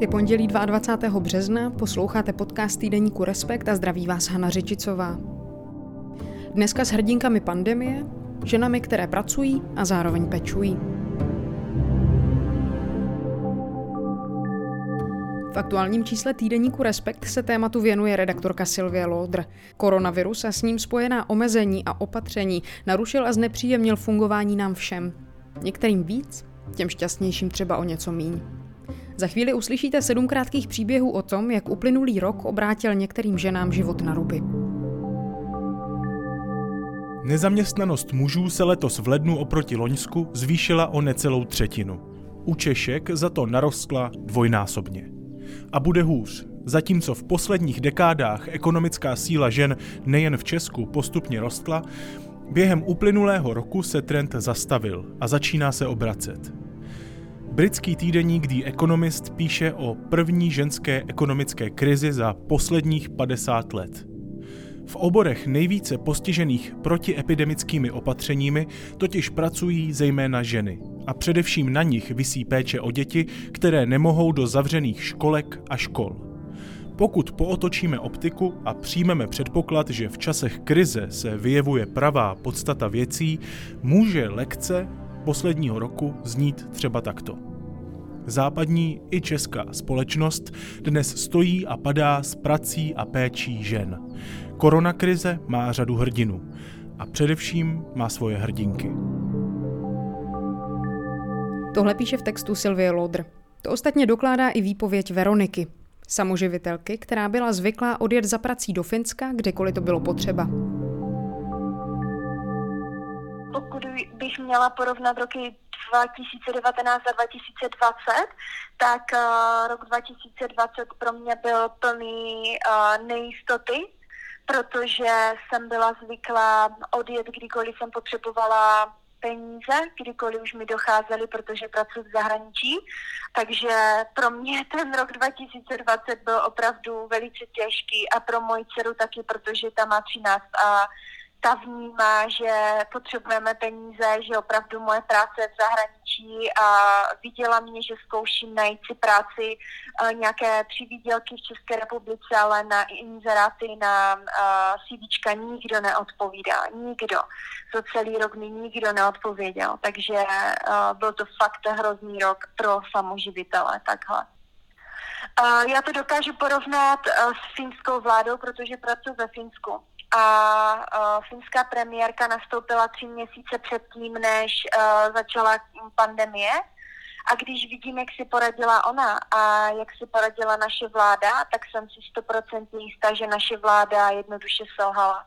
Je pondělí 22. března, posloucháte podcast týdeníku Respekt a zdraví vás Hana Řičicová. Dneska s hrdinkami pandemie, ženami, které pracují a zároveň pečují. V aktuálním čísle týdeníku Respekt se tématu věnuje redaktorka Silvia Lodr. Koronavirus a s ním spojená omezení a opatření narušil a znepříjemnil fungování nám všem. Některým víc, těm šťastnějším třeba o něco míň. Za chvíli uslyšíte sedm krátkých příběhů o tom, jak uplynulý rok obrátil některým ženám život na ruby. Nezaměstnanost mužů se letos v lednu oproti Loňsku zvýšila o necelou třetinu. U Češek za to narostla dvojnásobně. A bude hůř. Zatímco v posledních dekádách ekonomická síla žen nejen v Česku postupně rostla, během uplynulého roku se trend zastavil a začíná se obracet. Britský týdeník The Economist píše o první ženské ekonomické krizi za posledních 50 let. V oborech nejvíce postižených protiepidemickými opatřeními totiž pracují zejména ženy. A především na nich visí péče o děti, které nemohou do zavřených školek a škol. Pokud pootočíme optiku a přijmeme předpoklad, že v časech krize se vyjevuje pravá podstata věcí, může lekce posledního roku znít třeba takto. Západní i česká společnost dnes stojí a padá s prací a péčí žen. Koronakrize má řadu hrdinů a především má svoje hrdinky. Tohle píše v textu Sylvie Lodr. To ostatně dokládá i výpověď Veroniky, samoživitelky, která byla zvyklá odjet za prací do Finska, kdykoliv to bylo potřeba. Pokud bych měla porovnat roky 2019 a 2020, tak uh, rok 2020 pro mě byl plný uh, nejistoty, protože jsem byla zvyklá odjet, kdykoliv jsem potřebovala peníze, kdykoliv už mi docházely, protože pracuji v zahraničí. Takže pro mě ten rok 2020 byl opravdu velice těžký a pro moji dceru taky, protože ta má 13 a ta vnímá, že potřebujeme peníze, že opravdu moje práce je v zahraničí a viděla mě, že zkouším najít si práci uh, nějaké tři výdělky v České republice, ale na inzeráty, na uh, CVčka nikdo neodpovídá. Nikdo. Za celý rok mi nikdo neodpověděl. Takže uh, byl to fakt hrozný rok pro samoživitele. Takhle. Já to dokážu porovnat s finskou vládou, protože pracuji ve Finsku a uh, finská premiérka nastoupila tři měsíce předtím, než uh, začala pandemie. A když vidím, jak si poradila ona a jak si poradila naše vláda, tak jsem si stoprocentně jistá, že naše vláda jednoduše selhala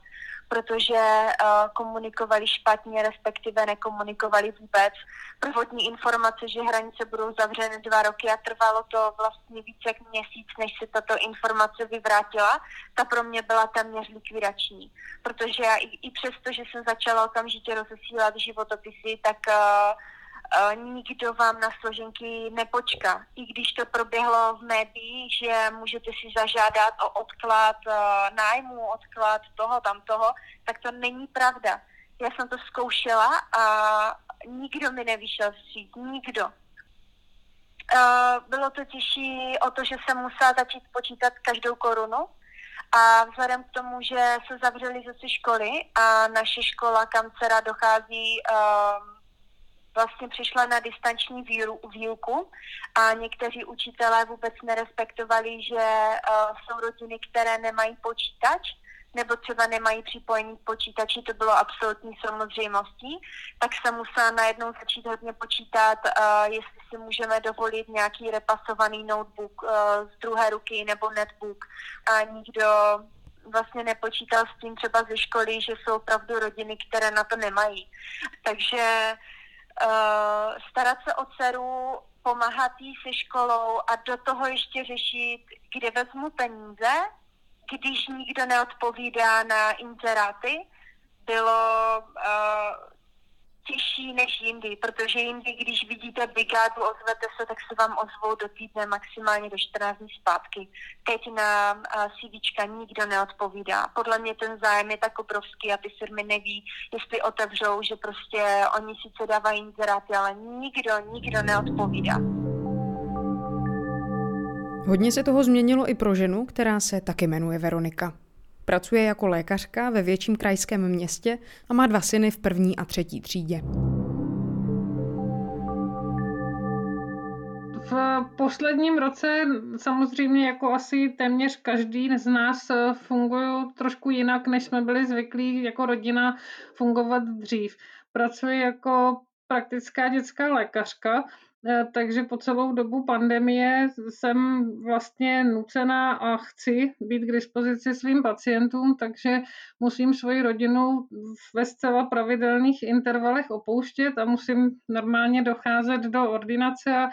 protože uh, komunikovali špatně, respektive nekomunikovali vůbec. Prvotní informace, že hranice budou zavřeny dva roky a trvalo to vlastně více jak měsíc, než se tato informace vyvrátila, ta pro mě byla téměř likvidační. Protože já i, i přesto, že jsem začala okamžitě rozesílat životopisy, tak uh, nikdo vám na složenky nepočká. I když to proběhlo v médiích, že můžete si zažádat o odklad nájmu, odklad toho, tam toho, tak to není pravda. Já jsem to zkoušela a nikdo mi nevyšel vstříc, nikdo. Bylo to těžší o to, že jsem musela začít počítat každou korunu, a vzhledem k tomu, že se zavřely zase školy a naše škola, kam dcera dochází, um, vlastně přišla na distanční výuku a někteří učitelé vůbec nerespektovali, že uh, jsou rodiny, které nemají počítač, nebo třeba nemají připojení k počítači, to bylo absolutní samozřejmostí, tak se musela najednou začít hodně počítat, uh, jestli si můžeme dovolit nějaký repasovaný notebook uh, z druhé ruky nebo netbook. A nikdo vlastně nepočítal s tím třeba ze školy, že jsou opravdu rodiny, které na to nemají. Takže uh, starat se o dceru, pomáhat jí se školou a do toho ještě řešit, kde vezmu peníze, když nikdo neodpovídá na inzeráty, bylo uh, těžší než jindy, protože jindy, když vidíte brigádu, ozvete se, tak se vám ozvou do týdne, maximálně do 14 dní zpátky. Teď na CVčka nikdo neodpovídá. Podle mě ten zájem je tak obrovský a ty firmy neví, jestli otevřou, že prostě oni sice dávají inzeráty, ale nikdo, nikdo neodpovídá. Hodně se toho změnilo i pro ženu, která se taky jmenuje Veronika. Pracuje jako lékařka ve větším krajském městě a má dva syny v první a třetí třídě. V posledním roce samozřejmě jako asi téměř každý z nás fungují trošku jinak, než jsme byli zvyklí jako rodina fungovat dřív. Pracuji jako praktická dětská lékařka, Eh, takže po celou dobu pandemie jsem vlastně nucená a chci být k dispozici svým pacientům, takže musím svoji rodinu ve zcela pravidelných intervalech opouštět a musím normálně docházet do ordinace a,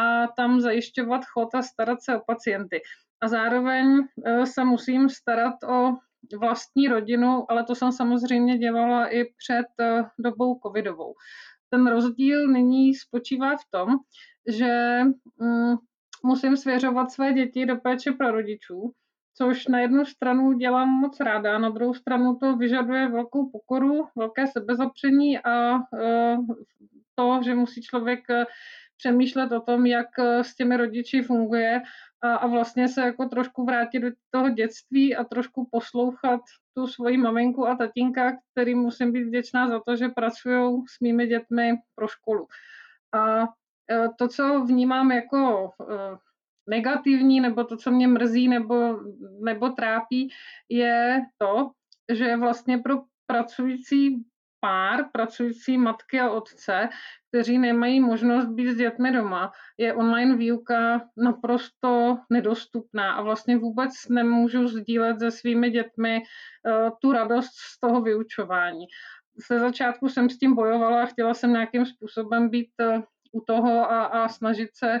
a tam zajišťovat chod a starat se o pacienty. A zároveň eh, se musím starat o vlastní rodinu, ale to jsem samozřejmě dělala i před eh, dobou covidovou ten rozdíl nyní spočívá v tom, že mm, musím svěřovat své děti do péče pro rodičů, což na jednu stranu dělám moc ráda, na druhou stranu to vyžaduje velkou pokoru, velké sebezapření a e, to, že musí člověk přemýšlet o tom, jak e, s těmi rodiči funguje a, a vlastně se jako trošku vrátit do toho dětství a trošku poslouchat tu svoji maminku a tatínka, který musím být vděčná za to, že pracují s mými dětmi pro školu. A e, to, co vnímám jako e, negativní, nebo to, co mě mrzí nebo, nebo trápí, je to, že vlastně pro pracující pár, pracující matky a otce, kteří nemají možnost být s dětmi doma, je online výuka naprosto nedostupná a vlastně vůbec nemůžu sdílet se svými dětmi uh, tu radost z toho vyučování. Se začátku jsem s tím bojovala a chtěla jsem nějakým způsobem být uh, u toho a, a snažit se Eh,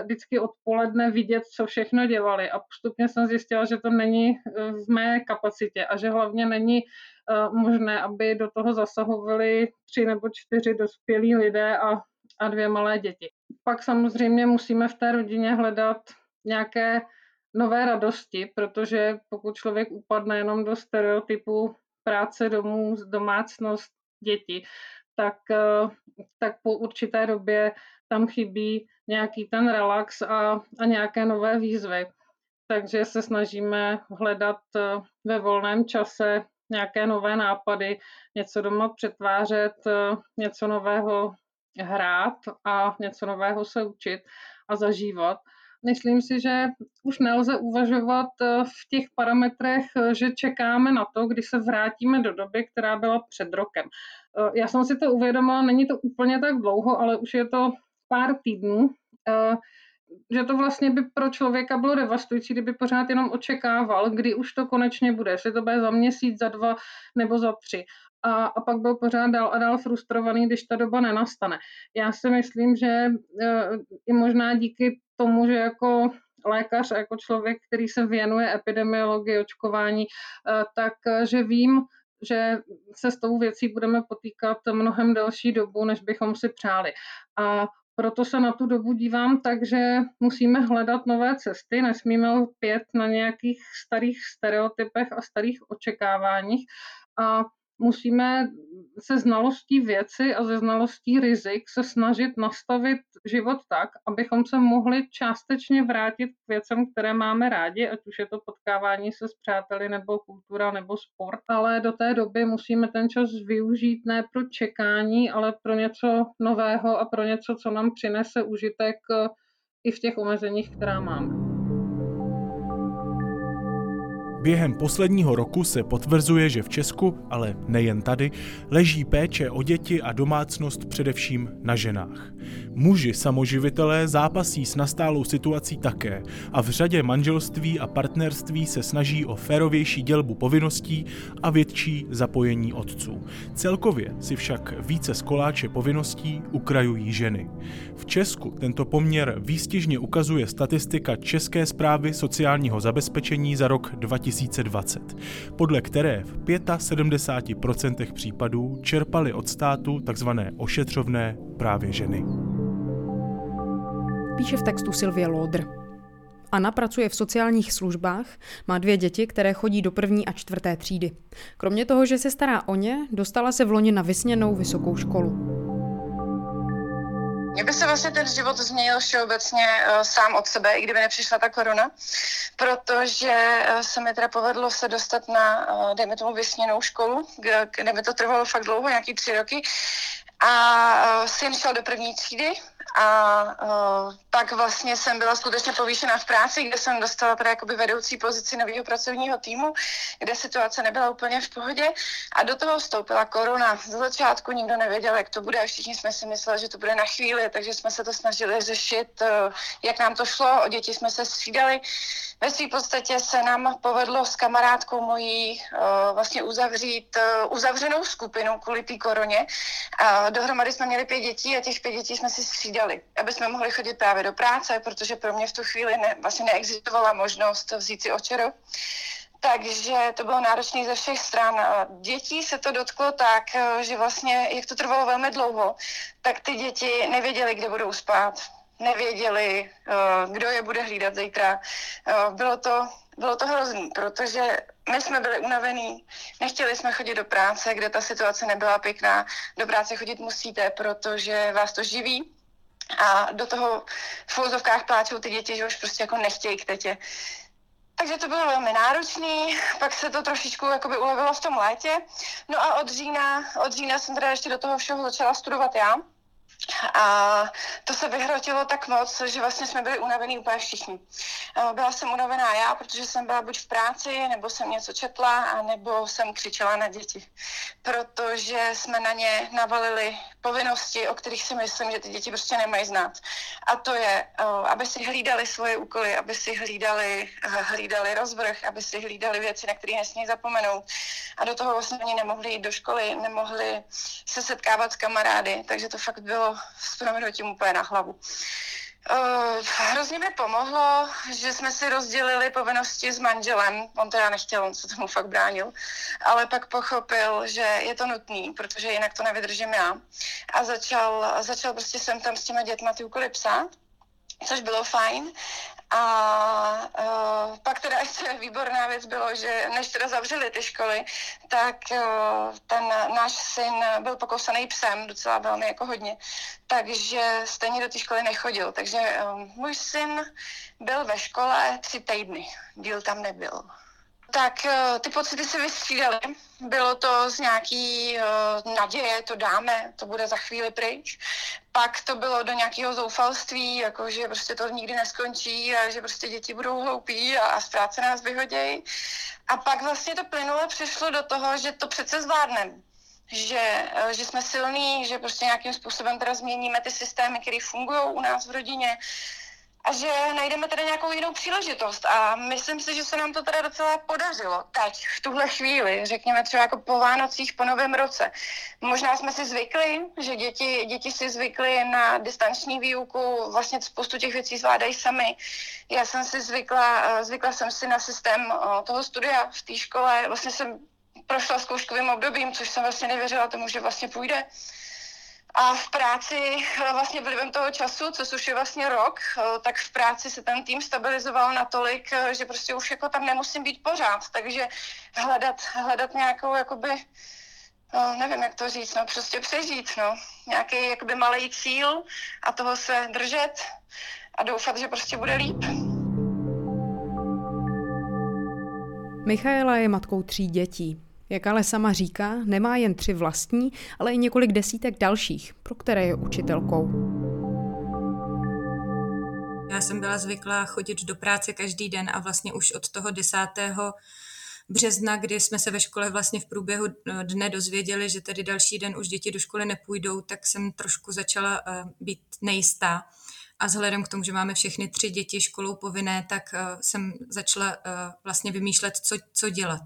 vždycky odpoledne vidět, co všechno dělali a postupně jsem zjistila, že to není eh, v mé kapacitě a že hlavně není eh, možné, aby do toho zasahovali tři nebo čtyři dospělí lidé a, a dvě malé děti. Pak samozřejmě musíme v té rodině hledat nějaké nové radosti, protože pokud člověk upadne jenom do stereotypu práce domů, domácnost, děti, tak, tak po určité době tam chybí nějaký ten relax a, a nějaké nové výzvy. Takže se snažíme hledat eh, ve volném čase nějaké nové nápady, něco doma přetvářet, eh, něco nového hrát a něco nového se učit a zažívat. Myslím si, že už nelze uvažovat eh, v těch parametrech, že čekáme na to, kdy se vrátíme do doby, která byla před rokem. Já jsem si to uvědomila, není to úplně tak dlouho, ale už je to pár týdnů, že to vlastně by pro člověka bylo devastující, kdyby pořád jenom očekával, kdy už to konečně bude, jestli to bude za měsíc, za dva nebo za tři. A, a pak byl pořád dál a dál frustrovaný, když ta doba nenastane. Já si myslím, že eh, i možná díky tomu, že jako lékař a jako člověk, který se věnuje epidemiologii, očkování, eh, tak že vím, že se s tou věcí budeme potýkat mnohem delší dobu, než bychom si přáli. A proto se na tu dobu dívám tak, že musíme hledat nové cesty, nesmíme lpět na nějakých starých stereotypech a starých očekáváních. A musíme se znalostí věci a ze znalostí rizik se snažit nastavit život tak, abychom se mohli částečně vrátit k věcem, které máme rádi, ať už je to potkávání se s přáteli nebo kultura nebo sport, ale do té doby musíme ten čas využít ne pro čekání, ale pro něco nového a pro něco, co nám přinese užitek eh, i v těch omezeních, která máme. Během posledního roku se potvrzuje, že v Česku, ale nejen tady, leží péče o děti a domácnost především na ženách. Muži samoživitelé zápasí s nastálou situací také a v řadě manželství a partnerství se snaží o férovější dělbu povinností a větší zapojení otců. Celkově si však více z koláče povinností ukrajují ženy. V Česku tento poměr výstižně ukazuje statistika České zprávy sociálního zabezpečení za rok 2020, podle které v 75% případů čerpaly od státu tzv. ošetřovné právě ženy. Píše v textu Silvie Lodr. Anna pracuje v sociálních službách, má dvě děti, které chodí do první a čtvrté třídy. Kromě toho, že se stará o ně, dostala se v loni na vysněnou vysokou školu. Mně by se vlastně ten život změnil všeobecně uh, sám od sebe, i kdyby nepřišla ta korona, protože uh, se mi teda povedlo se dostat na, uh, dejme tomu, vysněnou školu, kde mi to trvalo fakt dlouho, nějaký tři roky. A syn šel do první třídy a uh, pak vlastně jsem byla skutečně povýšena v práci, kde jsem dostala teda jakoby vedoucí pozici nového pracovního týmu, kde situace nebyla úplně v pohodě a do toho vstoupila korona. Za začátku nikdo nevěděl, jak to bude a všichni jsme si mysleli, že to bude na chvíli, takže jsme se to snažili řešit, uh, jak nám to šlo, o děti jsme se střídali. Ve své podstatě se nám povedlo s kamarádkou mojí uh, vlastně uzavřít uh, uzavřenou skupinu kvůli té koroně. A dohromady jsme měli pět dětí a těch pět dětí jsme si střídali, aby jsme mohli chodit právě do práce, protože pro mě v tu chvíli ne, vlastně neexistovala možnost vzít si očero. Takže to bylo náročné ze všech stran. Dětí se to dotklo tak, že vlastně, jak to trvalo velmi dlouho, tak ty děti nevěděly, kde budou spát nevěděli, kdo je bude hlídat zítra. Bylo to, bylo to hrozný, protože my jsme byli unavení, nechtěli jsme chodit do práce, kde ta situace nebyla pěkná. Do práce chodit musíte, protože vás to živí. A do toho v fouzovkách pláčou ty děti, že už prostě jako nechtějí k tetě. Takže to bylo velmi náročný, pak se to trošičku jakoby ulevilo v tom létě. No a od října, od října jsem teda ještě do toho všeho začala studovat já. A to se vyhrotilo tak moc, že vlastně jsme byli unavení úplně všichni. Byla jsem unavená já, protože jsem byla buď v práci, nebo jsem něco četla, a nebo jsem křičela na děti. Protože jsme na ně navalili povinnosti, o kterých si myslím, že ty děti prostě nemají znát. A to je, aby si hlídali svoje úkoly, aby si hlídali, hlídali rozvrh, aby si hlídali věci, na které nesmí zapomenout. A do toho vlastně oni nemohli jít do školy, nemohli se setkávat s kamarády, takže to fakt bylo s proměnutím úplně na hlavu. Uh, hrozně mi pomohlo, že jsme si rozdělili povinnosti s manželem. On teda nechtěl, on se tomu fakt bránil, ale pak pochopil, že je to nutný, protože jinak to nevydržím já. A začal, začal prostě sem tam s těma dětma ty úkoly psát což bylo fajn. A uh, pak teda ještě výborná věc bylo, že než teda zavřeli ty školy, tak uh, ten náš syn byl pokousaný psem, docela velmi jako hodně, takže stejně do té školy nechodil. Takže uh, můj syn byl ve škole tři týdny, díl tam nebyl. Tak uh, ty pocity se vystřídaly. Bylo to z nějaký uh, naděje, to dáme, to bude za chvíli pryč. Pak to bylo do nějakého zoufalství, jako že prostě to nikdy neskončí a že prostě děti budou hloupí a, a z práce nás vyhodějí. A pak vlastně to plynule přišlo do toho, že to přece zvládneme že, uh, že jsme silní, že prostě nějakým způsobem teda změníme ty systémy, které fungují u nás v rodině, a že najdeme tady nějakou jinou příležitost. A myslím si, že se nám to teda docela podařilo teď, v tuhle chvíli, řekněme třeba jako po Vánocích, po Novém roce. Možná jsme si zvykli, že děti, děti si zvykly na distanční výuku, vlastně spoustu těch věcí zvládají sami. Já jsem si zvykla, eh, zvykla jsem si na systém eh, toho studia v té škole, vlastně jsem prošla zkouškovým obdobím, což jsem vlastně nevěřila tomu, že vlastně půjde. A v práci eh, vlastně vlivem toho času, co už je vlastně rok, eh, tak v práci se ten tým stabilizoval natolik, eh, že prostě už jako tam nemusím být pořád. Takže hledat, hledat nějakou jakoby, nevím, jak to říct, no prostě přežít, no. Nějaký jakoby malý cíl a toho se držet a doufat, že prostě bude líp. Michaela je matkou tří dětí. Jak ale sama říká, nemá jen tři vlastní, ale i několik desítek dalších, pro které je učitelkou. Já jsem byla zvyklá chodit do práce každý den a vlastně už od toho desátého března, kdy jsme se ve škole vlastně v průběhu eh, dne dozvěděli, že tedy další den už děti do školy nepůjdou, tak jsem trošku začala eh, být nejistá. A vzhledem k tomu, že máme všechny tři děti školou povinné, tak eh, jsem začala vlastně vymýšlet, co, co dělat.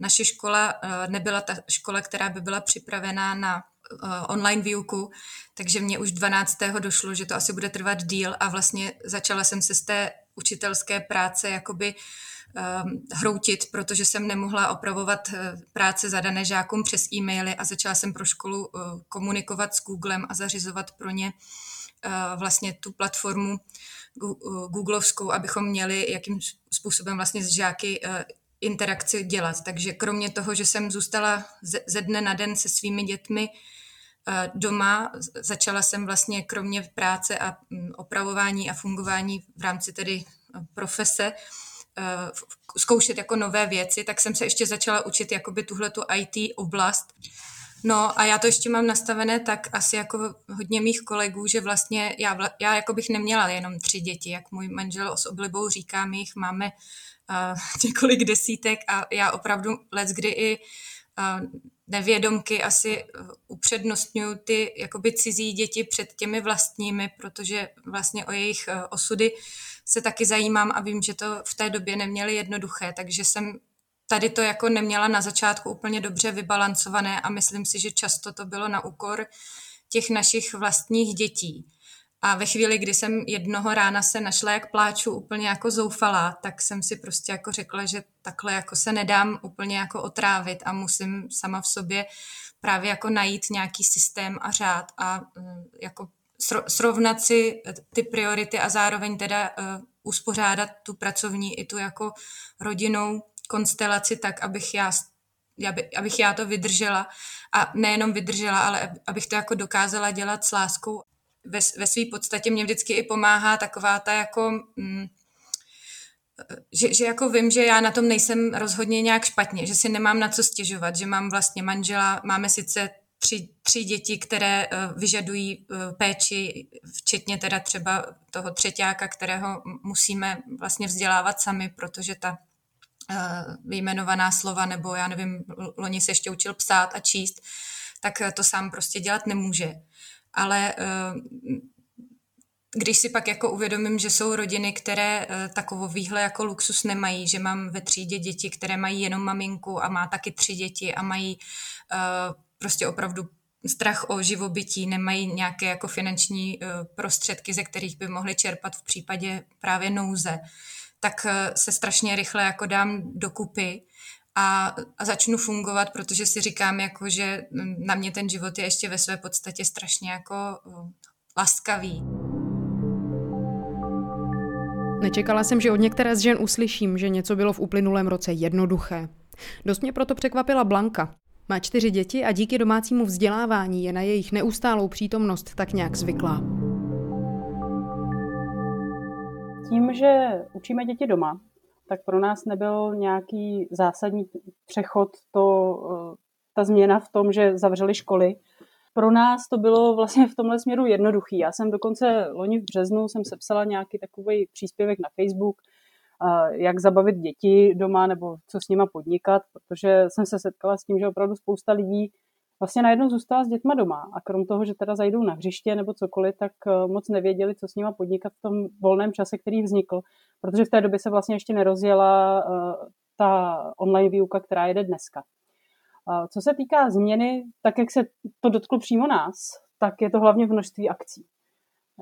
Naše škola eh, nebyla ta škola, která by byla připravená na eh, online výuku, takže mě už 12. došlo, že to asi bude trvat díl a vlastně začala jsem se z té učitelské práce jakoby um, hroutit, protože jsem nemohla opravovat práce zadané žákům přes e-maily a začala jsem pro školu komunikovat s Googlem a zařizovat pro ně vlastně tu platformu Googlovskou, abychom měli jakým způsobem vlastně žáky interakci dělat. Takže kromě toho, že jsem zůstala ze dne na den se svými dětmi doma. Začala jsem vlastně kromě práce a mm, opravování a fungování v rámci tedy profese zkoušet jako nové věci, tak jsem se ještě začala učit jakoby tuhle tu IT oblast. No a já to ještě mám nastavené tak asi jako hodně mých kolegů, že vlastně já, já jako bych neměla jenom tři děti, jak můj manžel s oblibou říká, my jich máme několik desítek a já opravdu let, kdy i nevědomky asi upřednostňuju ty jakoby cizí děti před těmi vlastními, protože vlastně o jejich osudy se taky zajímám a vím, že to v té době neměli jednoduché, takže jsem tady to jako neměla na začátku úplně dobře vybalancované a myslím si, že často to bylo na úkor těch našich vlastních dětí. A ve chvíli, kdy jsem jednoho rána se našla, jak pláču úplně jako zoufalá, tak jsem si prostě jako řekla, že takhle jako se nedám úplně jako otrávit a musím sama v sobě právě jako najít nějaký systém a řád a mm, jako srovnat si ty priority a zároveň teda uh, uspořádat tu pracovní i tu jako rodinou konstelaci tak, abych já, abych já to vydržela a nejenom vydržela, ale abych to jako dokázala dělat s láskou. Ve, ve své podstatě mě vždycky i pomáhá taková ta jako... Mm, že, že jako vím, že já na tom nejsem rozhodně nějak špatně, že si nemám na co stěžovat, že mám vlastně manžela, máme sice tři, tři děti, které uh, vyžadují uh, péči, včetně teda třeba toho třetíáka, kterého musíme vlastně vzdělávat sami, protože ta Eh, vyjmenovaná slova, nebo já nevím, loni se ještě učil psát a číst, tak to sám prostě dělat nemůže. Ale eh, když si pak jako uvědomím, že jsou rodiny, které eh, takovýhle jako luxus nemají, že mám ve třídě děti, které mají jenom maminku a má taky tři děti a mají prostě opravdu strach o živobytí, nemají nějaké jako finanční prostředky, ze kterých by mohli čerpat v případě právě nouze, tak eh, se strašně rychle jako dám dokupy a, a začnu fungovat, protože si říkám, jako, že na mě ten život je ještě ve své podstatě strašně jako laskavý. Nečekala jsem, že od některé z žen uslyším, že něco bylo v uplynulém roce jednoduché. Dost mě proto překvapila Blanka. Má čtyři děti a díky domácímu vzdělávání je na jejich neustálou přítomnost tak nějak zvyklá. tím, že učíme děti doma, tak pro nás nebyl nějaký zásadní přechod, to, eh, ta změna v tom, že zavřeli školy. Pro nás to bylo vlastně v tomhle směru jednoduchý. Já jsem dokonce loni v březnu jsem sepsala nějaký takový příspěvek na Facebook, eh, jak zabavit děti doma nebo co s nima podnikat, protože jsem se setkala s tím, že opravdu spousta lidí vlastně najednou zůstala s dětma doma a krom toho, že teda zajdou na hřiště nebo cokoliv, tak eh, moc nevěděli, co s nima podnikat v tom volném čase, který vznikl, protože v té době se vlastně ještě nerozjela eh, ta online výuka, která jede dneska. Co se týká změny, tak jak se to dotklo přímo nás, tak je to hlavně v množství akcí.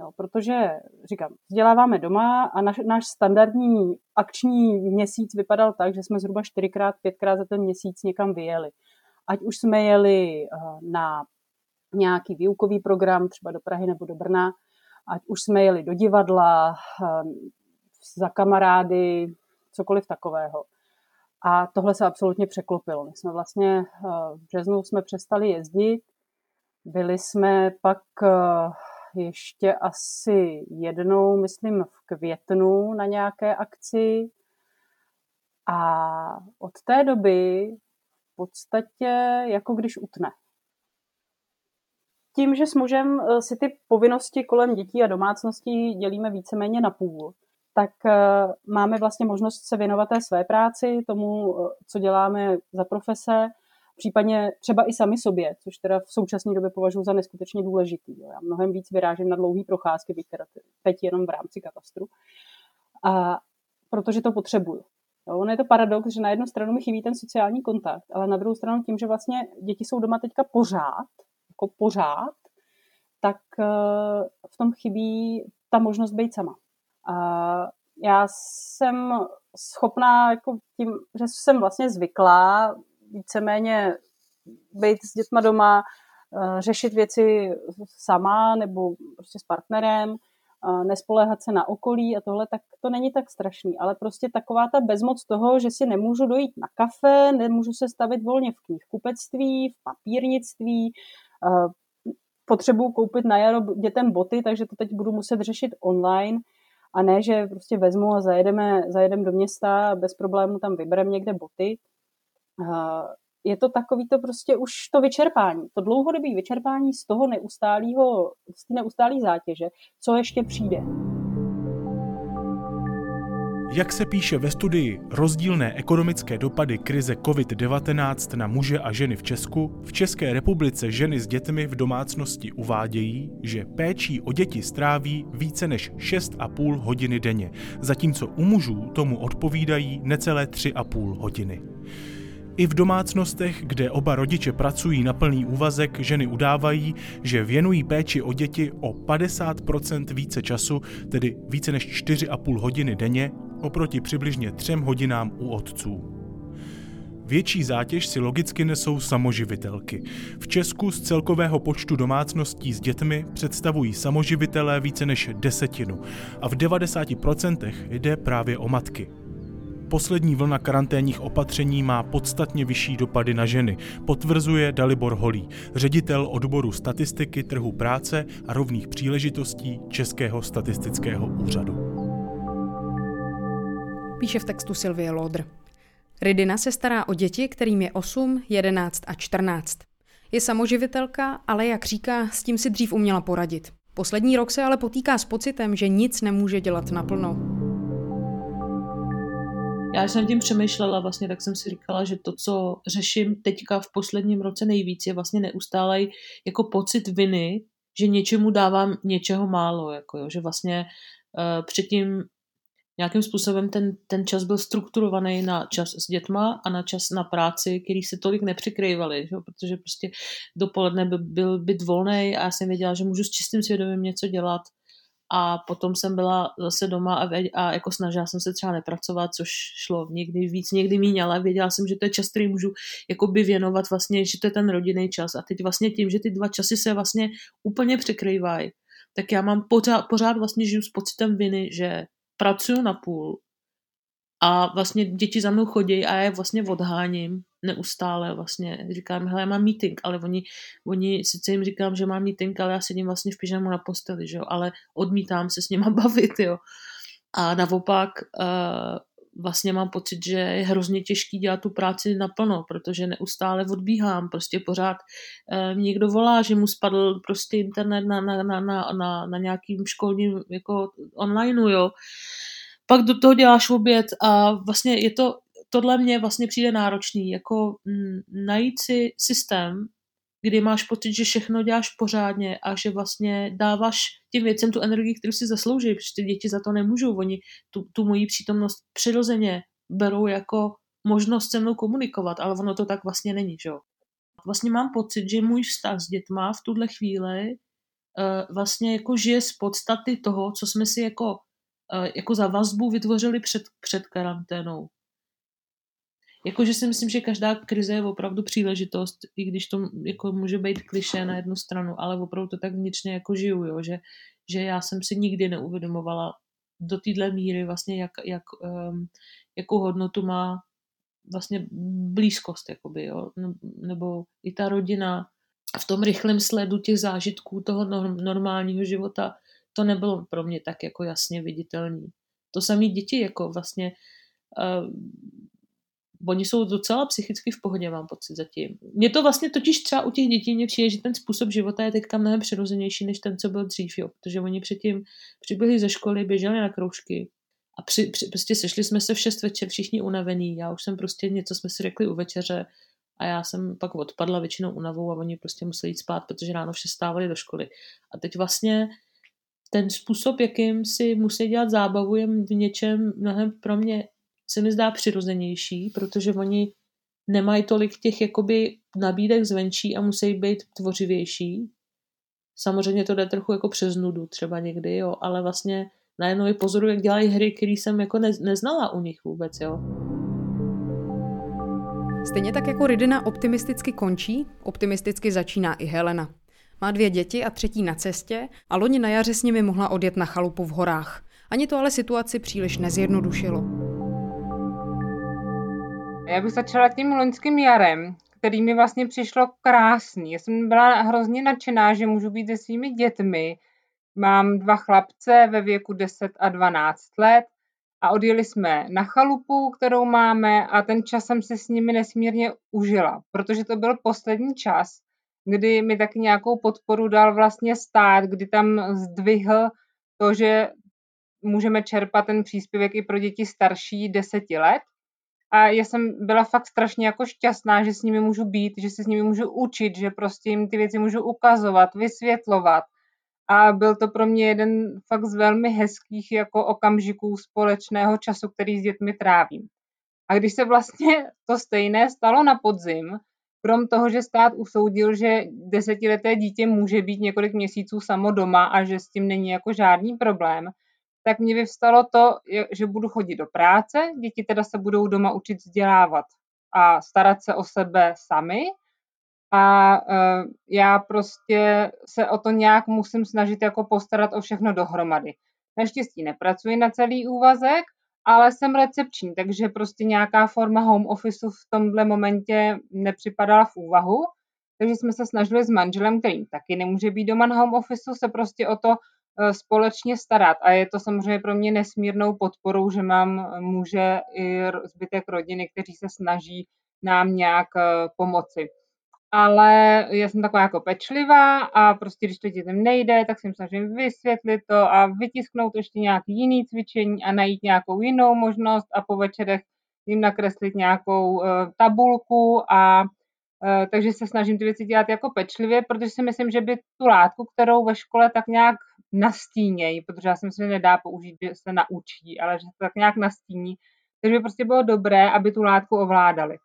Jo, protože, říkám, vzděláváme doma a naš, náš standardní akční měsíc vypadal tak, že jsme zhruba čtyřikrát, pětkrát za ten měsíc někam vyjeli ať už jsme jeli eh, na nějaký výukový program, třeba do Prahy nebo do Brna, ať už jsme jeli do divadla, eh, za kamarády, cokoliv takového. A tohle se absolutně překlopilo. My jsme vlastně eh, v březnu jsme přestali jezdit, byli jsme pak ještě asi jednou, myslím v květnu na nějaké akci a od té doby podstatě jako když utne. Tím, že s mužem eh, si ty povinnosti kolem dětí a domácností dělíme víceméně na půl, tak eh, máme vlastně možnost se věnovat té své práci, tomu, eh, co děláme za profese, případně třeba i sami sobě, což teda v současné době považuji za neskutečně důležitý. Já mnohem víc vyrážím na dlouhé procházky, byť teda teď jenom v rámci katastru, a protože to potřebuju. Ono je to paradox, že na jednu stranu mi chybí ten sociální kontakt, ale na druhou stranu tím, že vlastně děti jsou doma teďka pořád, jako pořád, tak eh, v tom chybí ta možnost být sama. Já jsem schopná, jako tím, že jsem vlastně zvyklá víceméně být s dětma doma, eh, řešit věci sama nebo prostě s partnerem, nespoléhat se na okolí a tohle, tak to není tak strašný, ale prostě taková ta bezmoc toho, že si nemůžu dojít na kafe, nemůžu se stavit volně v knihkupectví, v papírnictví, potřebuju koupit na jaro dětem boty, takže to teď budu muset řešit online a ne, že prostě vezmu a zajedeme, zajedeme do města a bez problému tam vybereme někde boty. Je to takový to prostě už to vyčerpání, to dlouhodobé vyčerpání z toho neustálého, z té neustálé zátěže, co ještě přijde. Jak se píše ve studii Rozdílné ekonomické dopady krize COVID-19 na muže a ženy v Česku, v České republice ženy s dětmi v domácnosti uvádějí, že péčí o děti stráví více než 6,5 hodiny denně, zatímco u mužů tomu odpovídají necelé 3,5 hodiny. I v domácnostech, kde oba rodiče pracují na plný úvazek, ženy udávají, že věnují péči o děti o 50% více času, tedy více než 4,5 hodiny denně, oproti přibližně 3 hodinám u otců. Větší zátěž si logicky nesou samoživitelky. V Česku z celkového počtu domácností s dětmi představují samoživitelé více než desetinu a v 90% jde právě o matky. Poslední vlna karanténních opatření má podstatně vyšší dopady na ženy, potvrzuje Dalibor Holý, ředitel odboru statistiky trhu práce a rovných příležitostí Českého statistického úřadu. Píše v textu Silvie Lodr. Rydina se stará o děti, kterým je 8, 11 a 14. Je samoživitelka, ale jak říká, s tím si dřív uměla poradit. Poslední rok se ale potýká s pocitem, že nic nemůže dělat naplno já jsem tím přemýšlela vlastně, tak jsem si říkala, že to, co řeším teďka v posledním roce nejvíc, je vlastně neustálej jako pocit viny, že něčemu dávám něčeho málo, jako jo, že vlastně uh, předtím nějakým způsobem ten, ten čas byl strukturovaný na čas s dětma a na čas na práci, který se tolik nepřikrývaly, protože prostě dopoledne by byl byt volný a já jsem věděla, že můžu s čistým svědomím něco dělat a potom jsem byla zase doma a, věd, a jako snažila jsem se třeba nepracovat, což šlo někdy víc, někdy méně, ale věděla jsem, že to je čas, který můžu jakoby věnovat vlastně, že to je ten rodinný čas. A teď vlastně tím, že ty dva časy se vlastně úplně překrývají, tak já mám pořád, pořád vlastně žiju s pocitem viny, že pracuju na půl a vlastně děti za mnou chodí a já je vlastně odháním neustále vlastně. Říkám, hele, já mám meeting, ale oni, oni sice jim říkám, že mám meeting, ale já sedím vlastně v pyžamu na posteli, že jo, ale odmítám se s nima bavit, jo. A naopak uh, vlastně mám pocit, že je hrozně těžký dělat tu práci naplno, protože neustále odbíhám, prostě pořád uh, někdo volá, že mu spadl prostě internet na, na, na, na, na, na nějakým školním jako online, jo. Pak do toho děláš oběd a vlastně je to, tohle mě vlastně přijde náročný, jako m, najít si systém, kdy máš pocit, že všechno děláš pořádně a že vlastně dáváš těm věcem tu energii, kterou si zaslouží, protože ty děti za to nemůžou. Oni tu, tu moji přítomnost přirozeně berou jako možnost se mnou komunikovat, ale ono to tak vlastně není, že jo. Vlastně mám pocit, že můj vztah s dětma v tuhle chvíli uh, vlastně jako žije z podstaty toho, co jsme si jako, uh, jako za vazbu vytvořili před, před karanténou. Jakože si myslím, že každá krize je opravdu příležitost, i když to jako může být kliše na jednu stranu, ale opravdu to tak vnitřně jako žiju, jo, že, že já jsem si nikdy neuvědomovala do téhle míry vlastně, jak, jak, um, jakou hodnotu má vlastně blízkost, jakoby, jo, nebo i ta rodina v tom rychlém sledu těch zážitků toho normálního života, to nebylo pro mě tak jako jasně viditelný. To samé děti, jako vlastně uh, oni jsou docela psychicky v pohodě, mám pocit zatím. Mě to vlastně totiž třeba u těch dětí mě přijde, že ten způsob života je teďka mnohem přirozenější, než ten, co byl dřív, jo. Protože oni předtím přiběhli ze školy, běželi na kroužky a při, při, prostě sešli jsme se v šest večer všichni unavený. Já už jsem prostě něco jsme si řekli u večeře a já jsem pak odpadla většinou unavou a oni prostě museli jít spát, protože ráno vše stávali do školy. A teď vlastně ten způsob, jakým si musí dělat zábavu, je v něčem mnohem pro mě se mi zdá přirozenější, protože oni nemají tolik těch jakoby nabídek zvenčí a musí být tvořivější. Samozřejmě to jde trochu jako přes nudu třeba někdy, jo, ale vlastně najednou je pozoru, jak dělají hry, které jsem jako ne, neznala u nich vůbec, jo. Stejně tak jako Rydina optimisticky končí, optimisticky začíná i Helena. Má dvě děti a třetí na cestě a loni na jaře s nimi mohla odjet na chalupu v horách. Ani to ale situaci příliš nezjednodušilo. Já bych začala tím loňským jarem, který mi vlastně přišlo krásný. Já jsem byla hrozně nadšená, že můžu být se svými dětmi. Mám dva chlapce ve věku 10 a 12 let a odjeli jsme na chalupu, kterou máme a ten čas jsem si s nimi nesmírně užila, protože to byl poslední čas, kdy mi taky nějakou podporu dal vlastně stát, kdy tam zdvihl to, že můžeme čerpat ten příspěvek i pro děti starší deseti let. A já jsem byla fakt strašně jako šťastná, že s nimi můžu být, že se s nimi můžu učit, že prostě jim ty věci můžu ukazovat, vysvětlovat. A byl to pro mě jeden fakt z velmi hezkých jako okamžiků společného času, který s dětmi trávím. A když se vlastně to stejné stalo na podzim, krom toho, že stát usoudil, že desetileté dítě může být několik měsíců samo doma a že s tím není jako žádný problém, tak mě vyvstalo to, že budu chodit do práce, děti teda se budou doma učit vzdělávat a starat se o sebe sami a uh, já prostě se o to nějak musím snažit jako postarat o všechno dohromady. Naštěstí nepracuji na celý úvazek, ale jsem recepční, takže prostě nějaká forma home office v tomhle momentě nepřipadala v úvahu. Takže jsme se snažili s manželem, kterým taky nemůže být doma na home office, se prostě o to společně starat. A je to samozřejmě pro mě nesmírnou podporou, že mám muže i zbytek rodiny, kteří se snaží nám nějak uh, pomoci ale já jsem taková jako pečlivá a prostě když to dětem nejde, tak si snažím vysvětlit to a vytisknout ještě nějaký jiný cvičení a najít nějakou jinou možnost a po večerech jim nakreslit nějakou uh, tabulku a takže se snažím ty věci dělat jako pečlivě, protože si myslím, že by tu látku, kterou ve škole tak nějak nastínějí, protože já si myslím, že nedá použít, že se naučí, ale že se tak nějak nastíní, takže by prostě bylo dobré, aby tu látku ovládali.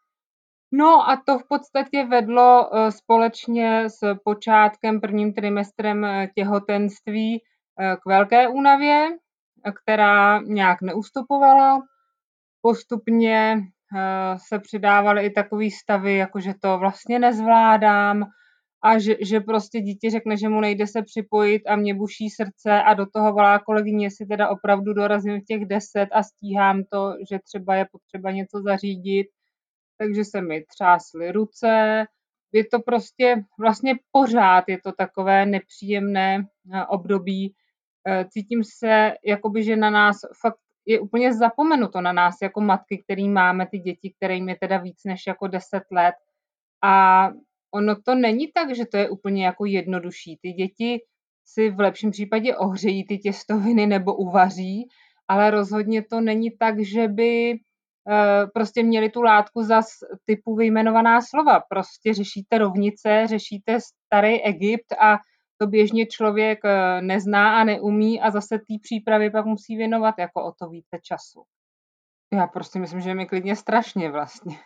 No a to v podstatě vedlo eh, společně s počátkem, prvním trimestrem eh, těhotenství eh, k velké únavě, která nějak neustupovala. Postupně se přidávaly i takové stavy, jako že to vlastně nezvládám a že, že prostě dítě řekne, že mu nejde se připojit a mě buší srdce a do toho volá kolegyně, si teda opravdu dorazím v těch deset a stíhám to, že třeba je potřeba něco zařídit takže se mi třásly ruce. Je to prostě vlastně pořád, je to takové nepříjemné eh, období. Eh, cítím se, jakoby, že na nás fakt je úplně zapomenuto na nás jako matky, který máme ty děti, kterým je teda víc než jako 10 let. A ono to není tak, že to je úplně jako jednodušší. Ty děti si v lepším případě ohřejí ty těstoviny nebo uvaří, ale rozhodně to není tak, že by Eh, prostě měli tu látku za typu vyjmenovaná slova. Prostě řešíte rovnice, řešíte starý Egypt a to běžně člověk eh, nezná a neumí a zase té přípravy pak musí věnovat jako o to více času. Já prostě myslím, že mi klidně strašně vlastně.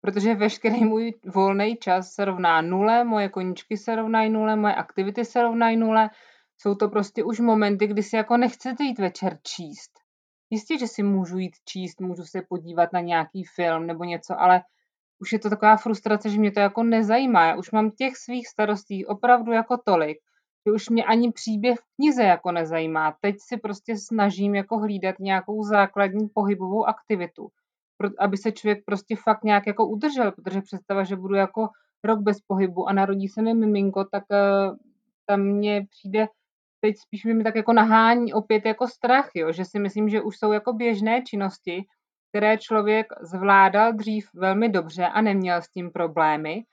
Protože veškerý můj volný čas se rovná nule, moje koníčky se rovnají nule, moje aktivity se rovnají nule. Jsou to prostě už momenty, kdy si jako nechcete jít večer číst Jistě, že si můžu jít číst, můžu se podívat na nějaký film nebo něco, ale už je to taková frustrace, že mě to jako nezajímá. Já už mám těch svých starostí opravdu jako tolik, že už mě ani příběh v knize jako nezajímá. Teď si prostě snažím jako hlídat nějakou základní pohybovou aktivitu, aby se člověk prostě fakt nějak jako udržel, protože představa, že budu jako rok bez pohybu a narodí se mi miminko, tak uh, tam mně přijde teď spíš mi tak jako nahání opět jako strach, jo? že si myslím, že už jsou jako běžné činnosti, které člověk zvládal dřív velmi dobře a neměl s tím problémy.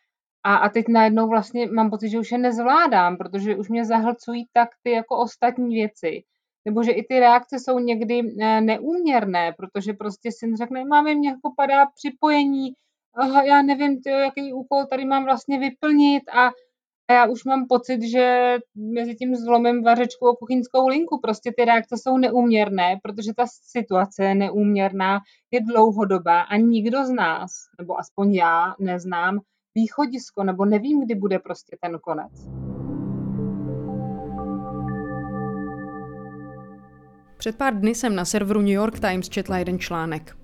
A, a teď najednou vlastně mám pocit, že už je nezvládám, protože už mě zahlcují tak ty jako ostatní věci. Nebo že i ty reakce jsou někdy eh, neúměrné, protože prostě syn řekne, máme mě jako padá připojení, aha, já nevím, tyjo, jaký úkol tady mám vlastně vyplnit a a já už mám pocit, že mezi tím zlomem vařečkou a kuchyňskou linku prostě ty reakce jsou neúměrné, protože ta situace je neúměrná, je dlouhodobá a nikdo z nás, nebo aspoň já, neznám východisko, nebo nevím, kdy bude prostě ten konec. Před pár dny jsem na serveru New York Times četla jeden článek.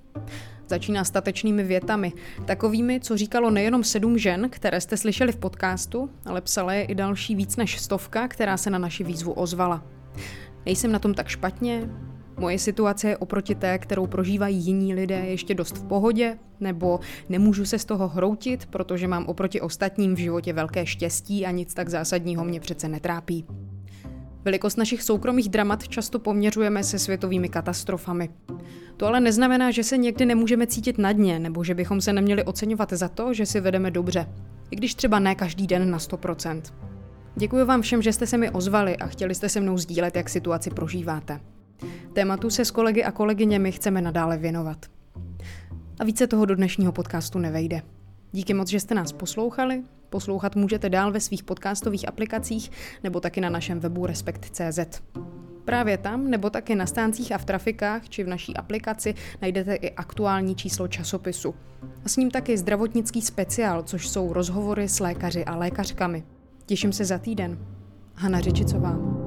Začíná statečnými větami, takovými, co říkalo nejenom sedm žen, které jste slyšeli v podcastu, ale psala je i další víc než stovka, která se na naši výzvu ozvala. Nejsem na tom tak špatně, Moje situace je oproti té, kterou prožívají jiní lidé, ještě dost v pohodě, nebo nemůžu se z toho hroutit, protože mám oproti ostatním v životě velké štěstí a nic tak zásadního mě přece netrápí. Velikost našich soukromých dramat často poměřujeme se světovými katastrofami. To ale neznamená, že se někdy nemůžeme cítit na dně, nebo že bychom se neměli oceňovat za to, že si vedeme dobře. I když třeba ne každý den na 100%. Děkuji vám všem, že jste se mi ozvali a chtěli jste se mnou sdílet, jak situaci prožíváte. Tématu se s kolegy a kolegyněmi chceme nadále věnovat. A více toho do dnešního podcastu nevejde. Díky moc, že jste nás poslouchali. Poslouchat můžete dál ve svých podcastových aplikacích nebo taky na našem webu Respekt.cz. Právě tam, nebo taky na stáncích a v trafikách, či v naší aplikaci najdete i aktuální číslo časopisu. A s ním taky zdravotnický speciál, což jsou rozhovory s lékaři a lékařkami. Těším se za týden. Hana Řečicová.